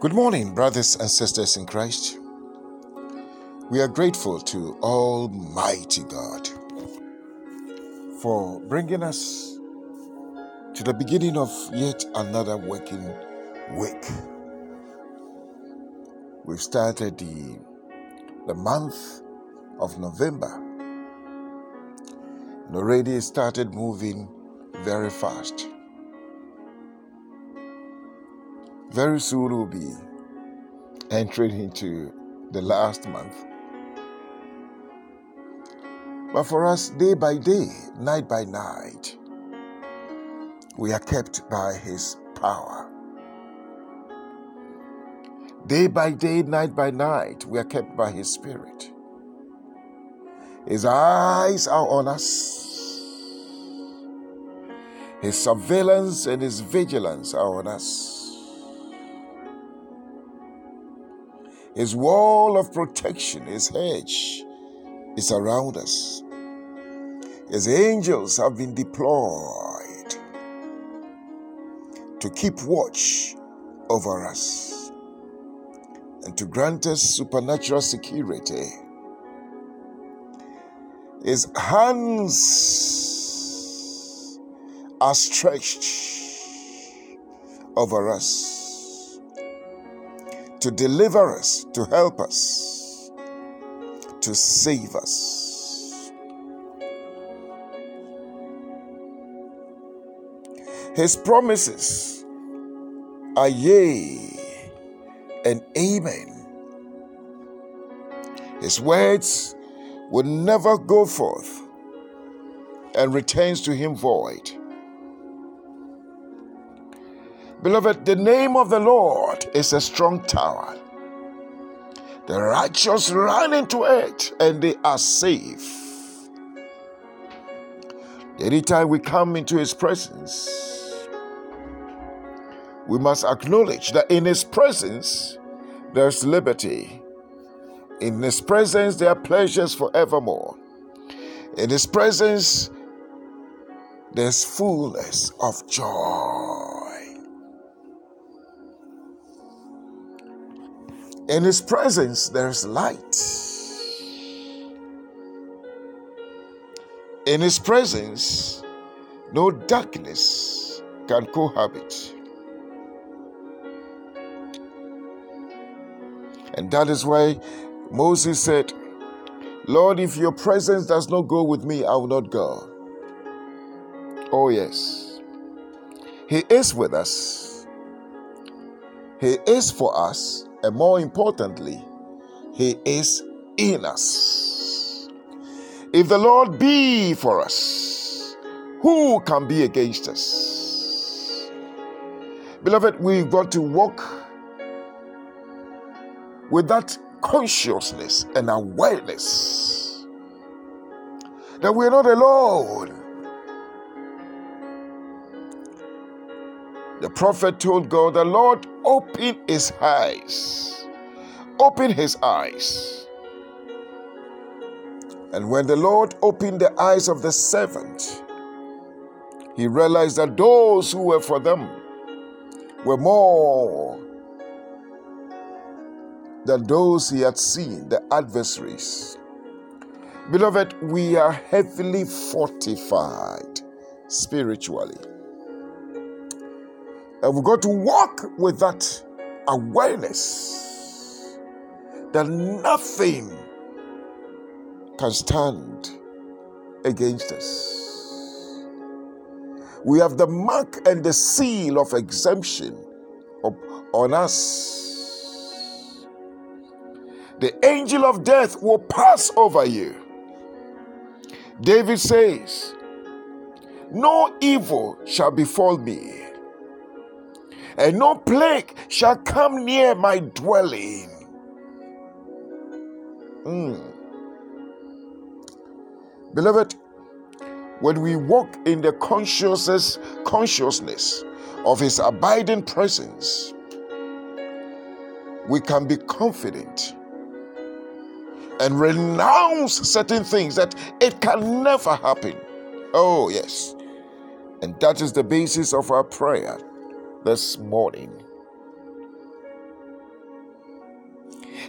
Good morning, brothers and sisters in Christ. We are grateful to Almighty God for bringing us to the beginning of yet another working week. We've started the, the month of November and already started moving very fast. Very soon we'll be entering into the last month. But for us, day by day, night by night, we are kept by His power. Day by day, night by night, we are kept by His Spirit. His eyes are on us. His surveillance and His vigilance are on us. His wall of protection, His hedge is around us. His angels have been deployed to keep watch over us and to grant us supernatural security. His hands are stretched over us to deliver us, to help us, to save us. His promises are yea and amen. His words will never go forth and returns to him void. Beloved, the name of the Lord is a strong tower. The righteous run into it and they are safe. Anytime we come into His presence, we must acknowledge that in His presence there's liberty. In His presence there are pleasures forevermore. In His presence there's fullness of joy. In His presence, there's light. In His presence, no darkness can cohabit. And that is why Moses said, Lord, if your presence does not go with me, I will not go. Oh, yes. He is with us, He is for us, and more importantly, He is in us. If the Lord be for us, who can be against us? Beloved, we've got to walk with that consciousness and awareness that we're not alone. The prophet told God, The Lord, open his eyes. Open his eyes. And when the Lord opened the eyes of the servant, he realized that those who were for them were more than those he had seen, the adversaries. Beloved, we are heavily fortified spiritually. And we've got to walk with that awareness that nothing can stand against us. We have the mark and the seal of exemption on us. The angel of death will pass over you. David says, No evil shall befall me and no plague shall come near my dwelling. Mm. Beloved, when we walk in the consciousness, consciousness of His abiding presence, we can be confident and renounce certain things that it can never happen. Oh, yes. And that is the basis of our prayer this morning.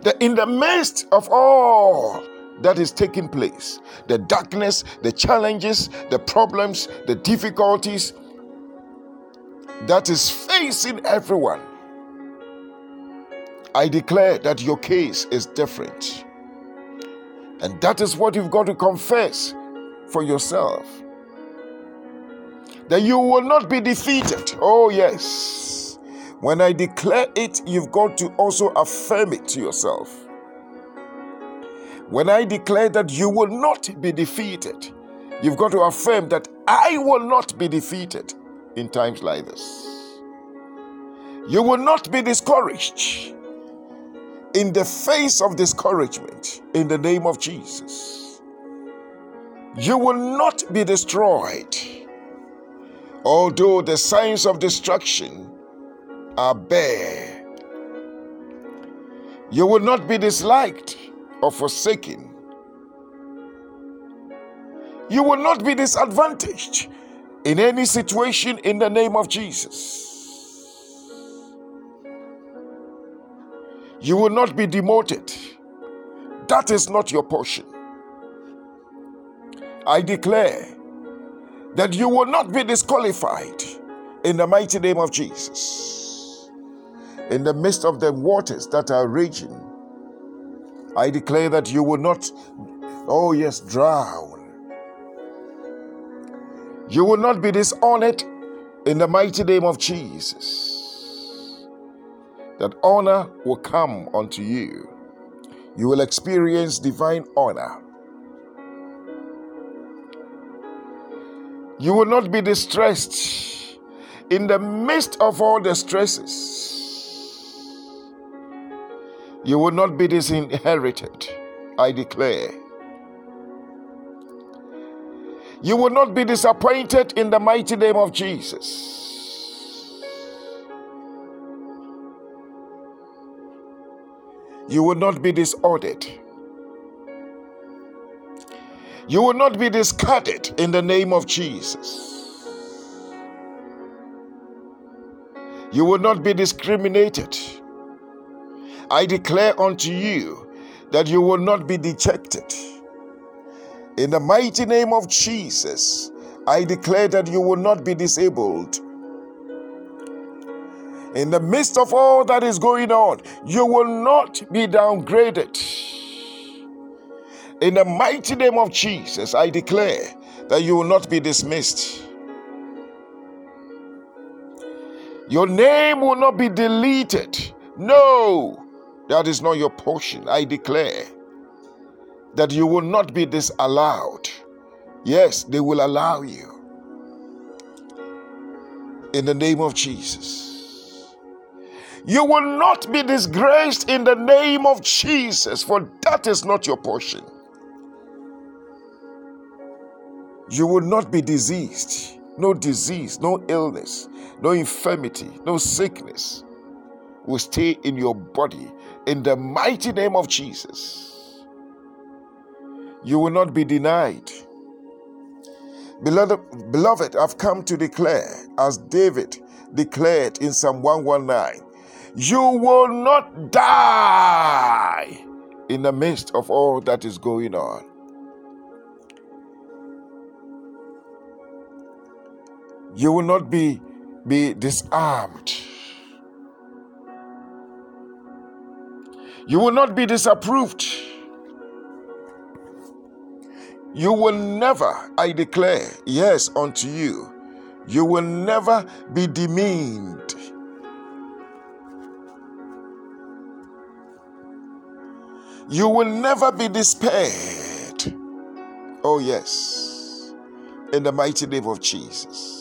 that in the midst of all that is taking place, the darkness, the challenges, the problems, the difficulties that is facing everyone, I declare that your case is different. And that is what you've got to confess for yourself. That you will not be defeated. Oh, yes. When I declare it, you've got to also affirm it to yourself. When I declare that you will not be defeated, you've got to affirm that I will not be defeated in times like this. You will not be discouraged in the face of discouragement in the name of Jesus. You will not be destroyed, although the signs of destruction are bare. You will not be disliked or forsaken. You will not be disadvantaged in any situation in the name of Jesus. You will not be demoted. That is not your portion. I declare that you will not be disqualified in the mighty name of Jesus. In the midst of the waters that are raging, I declare that you will not, oh yes, drown. You will not be dishonored in the mighty name of Jesus. That honor will come unto you. You will experience divine honor. You will not be distressed in the midst of all the stresses you will not be disinherited, I declare. You will not be disappointed in the mighty name of Jesus. You will not be disordered. You will not be discarded in the name of Jesus. You will not be discriminated. I declare unto you that you will not be dejected. In the mighty name of Jesus, I declare that you will not be disabled. In the midst of all that is going on, you will not be downgraded. In the mighty name of Jesus, I declare that you will not be dismissed. Your name will not be deleted. No, that is not your portion. I declare that you will not be disallowed. Yes, they will allow you. In the name of Jesus. You will not be disgraced in the name of Jesus, for that is not your portion. You will not be diseased. No disease, no illness, no infirmity, no sickness will stay in your body in the mighty name of Jesus. You will not be denied. Beloved, beloved, I've come to declare, as David declared in Psalm 119, you will not die in the midst of all that is going on. You will not be, be disarmed. You will not be disapproved. You will never, I declare, yes, unto you, you will never be demeaned. You will never be despaired. Oh, yes, in the mighty name of Jesus.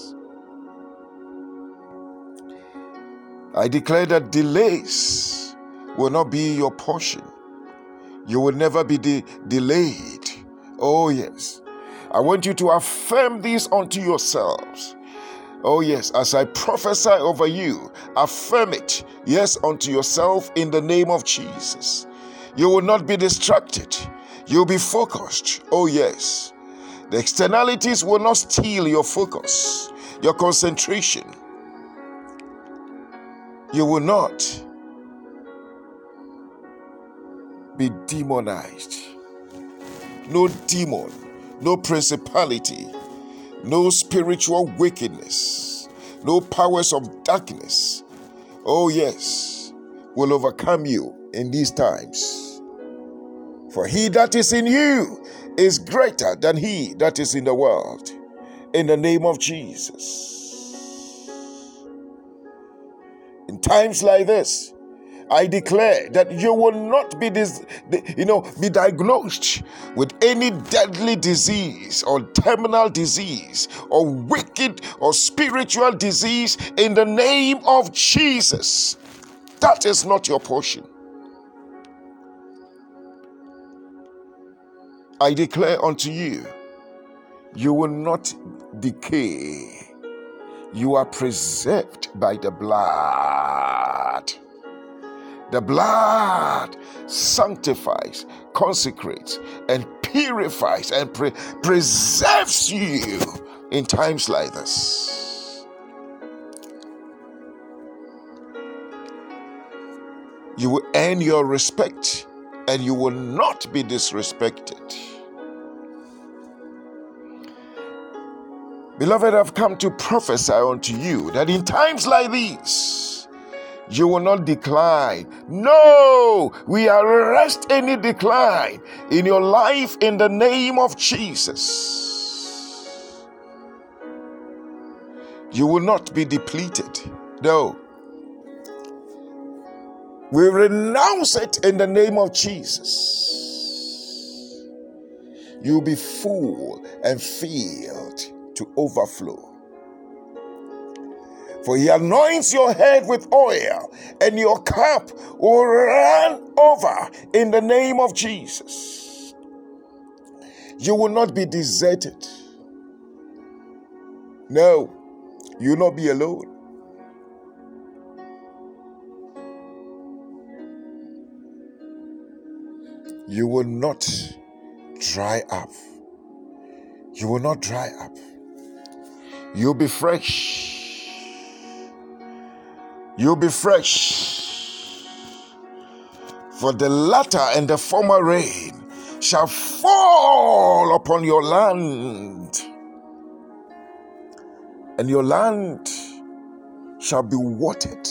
I declare that delays will not be your portion. You will never be de- delayed. Oh, yes. I want you to affirm this unto yourselves. Oh, yes, as I prophesy over you, affirm it, yes, unto yourself in the name of Jesus. You will not be distracted, you'll be focused. Oh, yes. The externalities will not steal your focus, your concentration. You will not be demonized. No demon, no principality, no spiritual wickedness, no powers of darkness. Oh, yes, will overcome you in these times. For he that is in you is greater than he that is in the world. In the name of Jesus. Times like this, I declare that you will not be this, you know, be diagnosed with any deadly disease or terminal disease or wicked or spiritual disease in the name of Jesus. That is not your portion. I declare unto you, you will not decay. You are preserved by the blood. The blood sanctifies, consecrates, and purifies and pre- preserves you in times like this. You will earn your respect and you will not be disrespected. Beloved, I've come to prophesy unto you that in times like these, you will not decline. No, we arrest any decline in your life in the name of Jesus. You will not be depleted. No. We renounce it in the name of Jesus. You'll be full and filled to overflow. For he anoints your head with oil, and your cup will run over in the name of Jesus. You will not be deserted. No, you will not be alone. You will not dry up. You will not dry up. You'll be fresh. You'll be fresh. For the latter and the former rain shall fall upon your land, and your land shall be watered.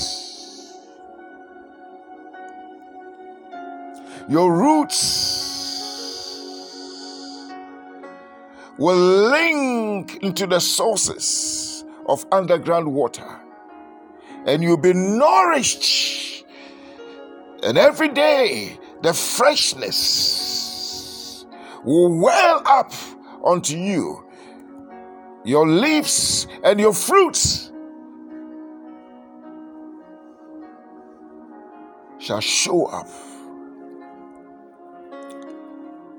Your roots will link into the sources of underground water and you'll be nourished. And every day the freshness will well up unto you. Your leaves and your fruits shall show up.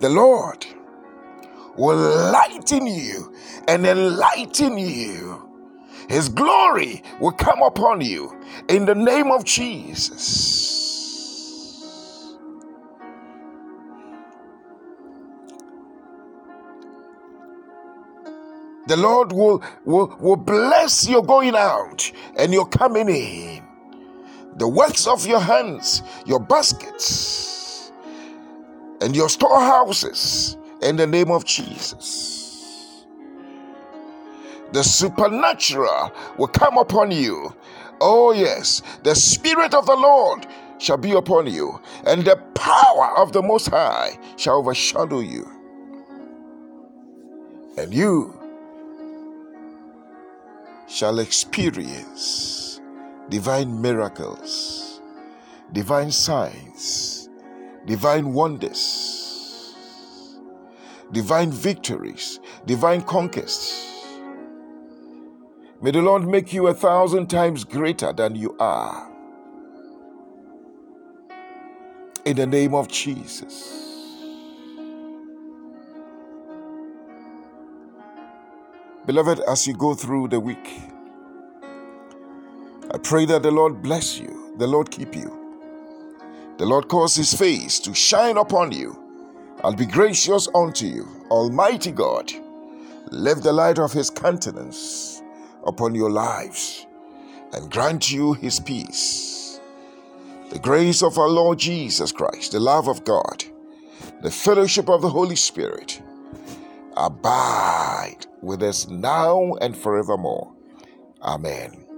The Lord will lighten you and enlighten you. His glory will come upon you in the name of Jesus. The Lord will, will, will bless your going out and your coming in. The works of your hands, your baskets, and your storehouses in the name of Jesus. The supernatural will come upon you. Oh, yes, the Spirit of the Lord shall be upon you, and the power of the Most High shall overshadow you. And you shall experience divine miracles, divine signs, divine wonders divine victories, divine conquests. May the Lord make you a thousand times greater than you are. In the name of Jesus. Beloved, as you go through the week, I pray that the Lord bless you, the Lord keep you, the Lord cause his face to shine upon you I'll be gracious unto you, Almighty God. Lift the light of his countenance upon your lives and grant you his peace. The grace of our Lord Jesus Christ, the love of God, the fellowship of the Holy Spirit abide with us now and forevermore. Amen.